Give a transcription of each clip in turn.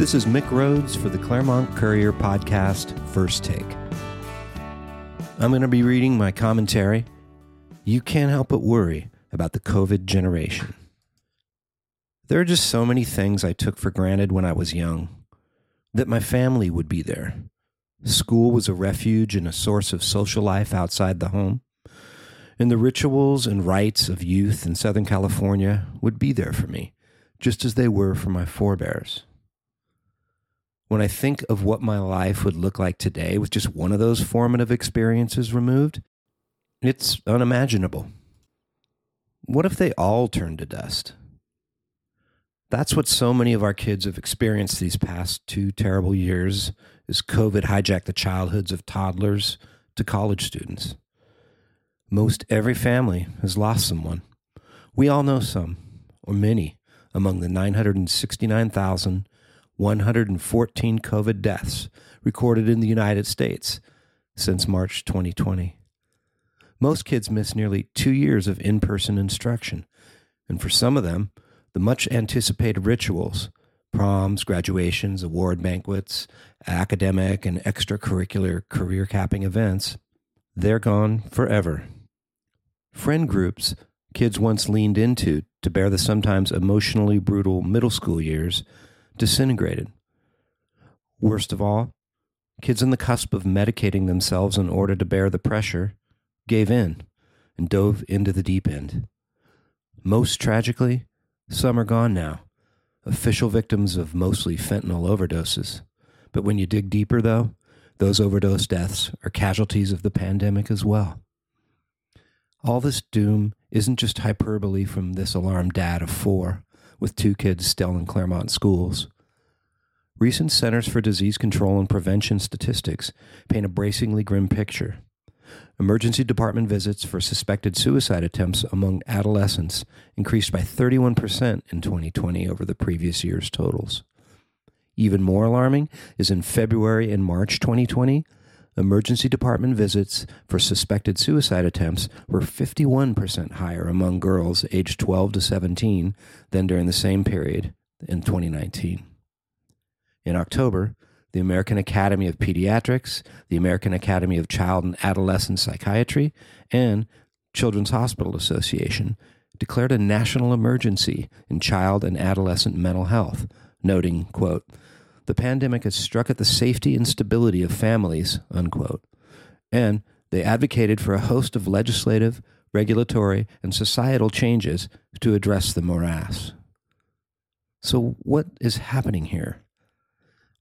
This is Mick Rhodes for the Claremont Courier podcast, First Take. I'm going to be reading my commentary. You can't help but worry about the COVID generation. There are just so many things I took for granted when I was young that my family would be there. School was a refuge and a source of social life outside the home. And the rituals and rites of youth in Southern California would be there for me, just as they were for my forebears. When I think of what my life would look like today with just one of those formative experiences removed, it's unimaginable. What if they all turned to dust? That's what so many of our kids have experienced these past two terrible years as COVID hijacked the childhoods of toddlers to college students. Most every family has lost someone. We all know some, or many, among the 969,114 COVID deaths recorded in the United States since March 2020. Most kids miss nearly two years of in person instruction, and for some of them, the much anticipated rituals proms, graduations, award banquets, academic and extracurricular career capping events they're gone forever. Friend groups kids once leaned into to bear the sometimes emotionally brutal middle school years disintegrated. Worst of all, kids on the cusp of medicating themselves in order to bear the pressure gave in and dove into the deep end. Most tragically, some are gone now, official victims of mostly fentanyl overdoses. But when you dig deeper, though, those overdose deaths are casualties of the pandemic as well. All this doom isn't just hyperbole from this alarmed dad of four with two kids still in Claremont schools. Recent Centers for Disease Control and Prevention statistics paint a bracingly grim picture. Emergency department visits for suspected suicide attempts among adolescents increased by 31% in 2020 over the previous year's totals. Even more alarming is in February and March 2020, emergency department visits for suspected suicide attempts were 51% higher among girls aged 12 to 17 than during the same period in 2019. In October, the American Academy of Pediatrics, the American Academy of Child and Adolescent Psychiatry, and Children's Hospital Association declared a national emergency in child and adolescent mental health, noting, quote, the pandemic has struck at the safety and stability of families, unquote. And they advocated for a host of legislative, regulatory, and societal changes to address the morass. So, what is happening here?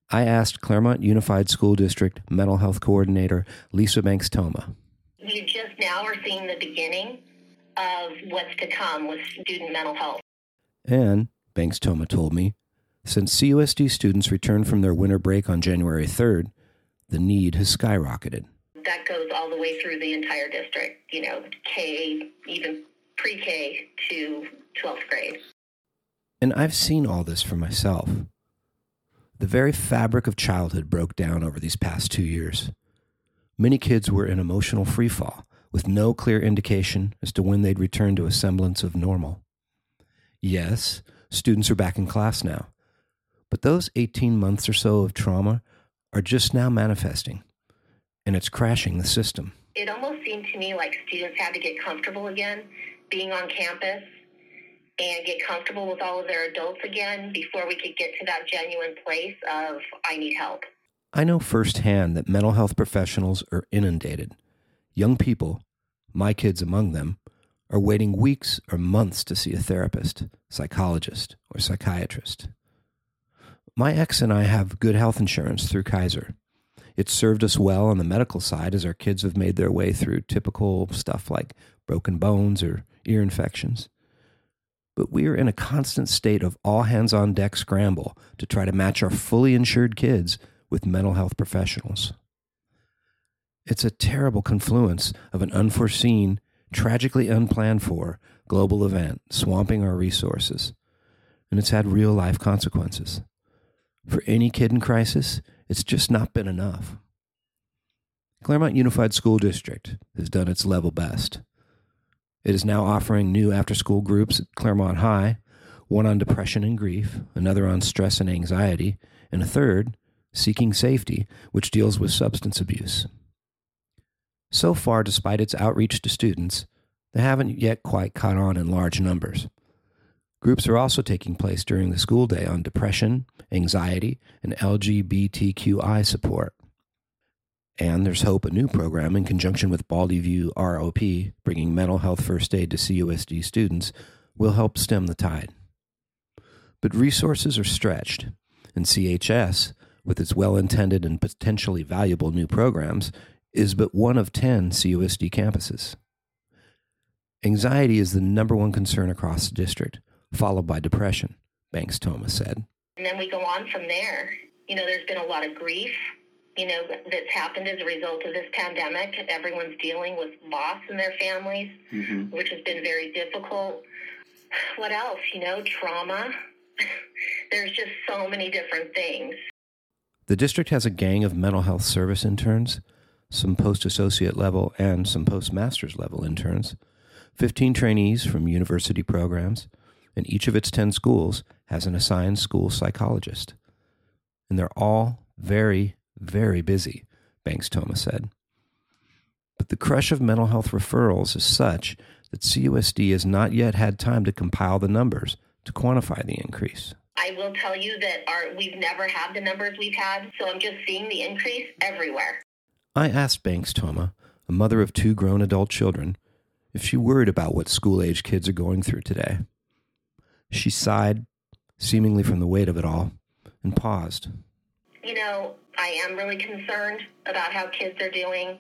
I asked Claremont Unified School District Mental Health Coordinator Lisa Banks Toma. We just now are seeing the beginning of what's to come with student mental health. And, Banks Toma told me, since CUSD students returned from their winter break on January 3rd, the need has skyrocketed. That goes all the way through the entire district, you know, K, even pre K to 12th grade. And I've seen all this for myself. The very fabric of childhood broke down over these past two years. Many kids were in emotional freefall, with no clear indication as to when they'd return to a semblance of normal. Yes, students are back in class now, but those 18 months or so of trauma are just now manifesting, and it's crashing the system. It almost seemed to me like students had to get comfortable again being on campus and get comfortable with all of their adults again before we could get to that genuine place of, I need help. I know firsthand that mental health professionals are inundated. Young people, my kids among them, are waiting weeks or months to see a therapist, psychologist, or psychiatrist. My ex and I have good health insurance through Kaiser. It's served us well on the medical side as our kids have made their way through typical stuff like broken bones or ear infections but we are in a constant state of all hands on deck scramble to try to match our fully insured kids with mental health professionals. It's a terrible confluence of an unforeseen, tragically unplanned for global event swamping our resources, and it's had real life consequences. For any kid in crisis, it's just not been enough. Claremont Unified School District has done its level best. It is now offering new after school groups at Claremont High, one on depression and grief, another on stress and anxiety, and a third, Seeking Safety, which deals with substance abuse. So far, despite its outreach to students, they haven't yet quite caught on in large numbers. Groups are also taking place during the school day on depression, anxiety, and LGBTQI support. And there's hope a new program in conjunction with Baldy View ROP, bringing mental health first aid to CUSD students, will help stem the tide. But resources are stretched, and CHS, with its well intended and potentially valuable new programs, is but one of 10 CUSD campuses. Anxiety is the number one concern across the district, followed by depression, Banks Toma said. And then we go on from there. You know, there's been a lot of grief, you know, that's happened as a result of this pandemic. Everyone's dealing with loss in their families, mm-hmm. which has been very difficult. What else? You know, trauma. there's just so many different things. The district has a gang of mental health service interns, some post associate level and some postmaster's level interns, 15 trainees from university programs, and each of its 10 schools has an assigned school psychologist. And they're all very, very busy, Banks Toma said. But the crush of mental health referrals is such that CUSD has not yet had time to compile the numbers to quantify the increase. I will tell you that our we've never had the numbers we've had, so I'm just seeing the increase everywhere. I asked Banks Toma, a mother of two grown adult children, if she worried about what school age kids are going through today. She sighed, seemingly from the weight of it all, and paused. You know, I am really concerned about how kids are doing.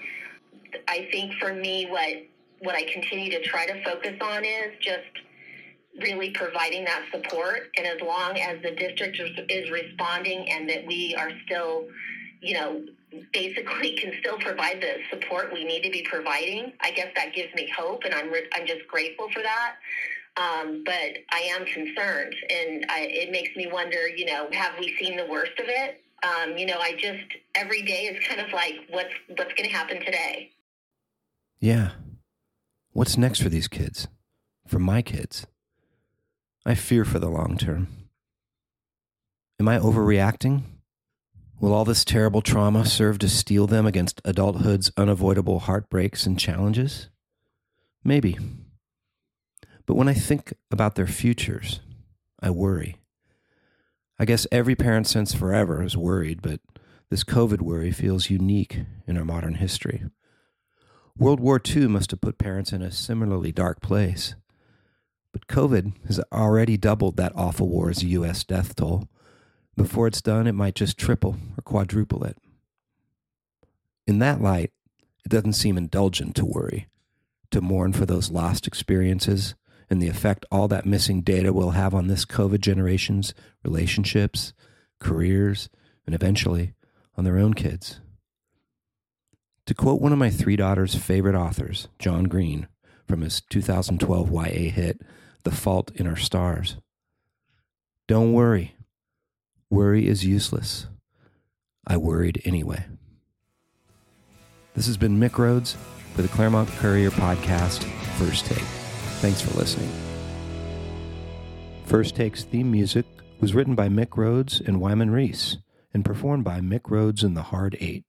I think for me, what what I continue to try to focus on is just really providing that support. And as long as the district is responding and that we are still, you know, basically can still provide the support we need to be providing, I guess that gives me hope, and I'm re- I'm just grateful for that. Um, but I am concerned, and I, it makes me wonder. You know, have we seen the worst of it? Um, you know, I just every day is kind of like, what's what's going to happen today? Yeah, what's next for these kids? For my kids? I fear for the long term. Am I overreacting? Will all this terrible trauma serve to steel them against adulthood's unavoidable heartbreaks and challenges? Maybe. But when I think about their futures, I worry. I guess every parent since forever is worried, but this COVID worry feels unique in our modern history. World War II must have put parents in a similarly dark place. But COVID has already doubled that awful war's U.S. death toll. Before it's done, it might just triple or quadruple it. In that light, it doesn't seem indulgent to worry, to mourn for those lost experiences and the effect all that missing data will have on this COVID generation's relationships, careers, and eventually on their own kids. To quote one of my three daughters' favorite authors, John Green, from his 2012 YA hit, The Fault in Our Stars. Don't worry. Worry is useless. I worried anyway. This has been Mick Rhodes for the Claremont Courier podcast, First Take. Thanks for listening. First Take's theme music was written by Mick Rhodes and Wyman Reese and performed by Mick Rhodes and the Hard Eight.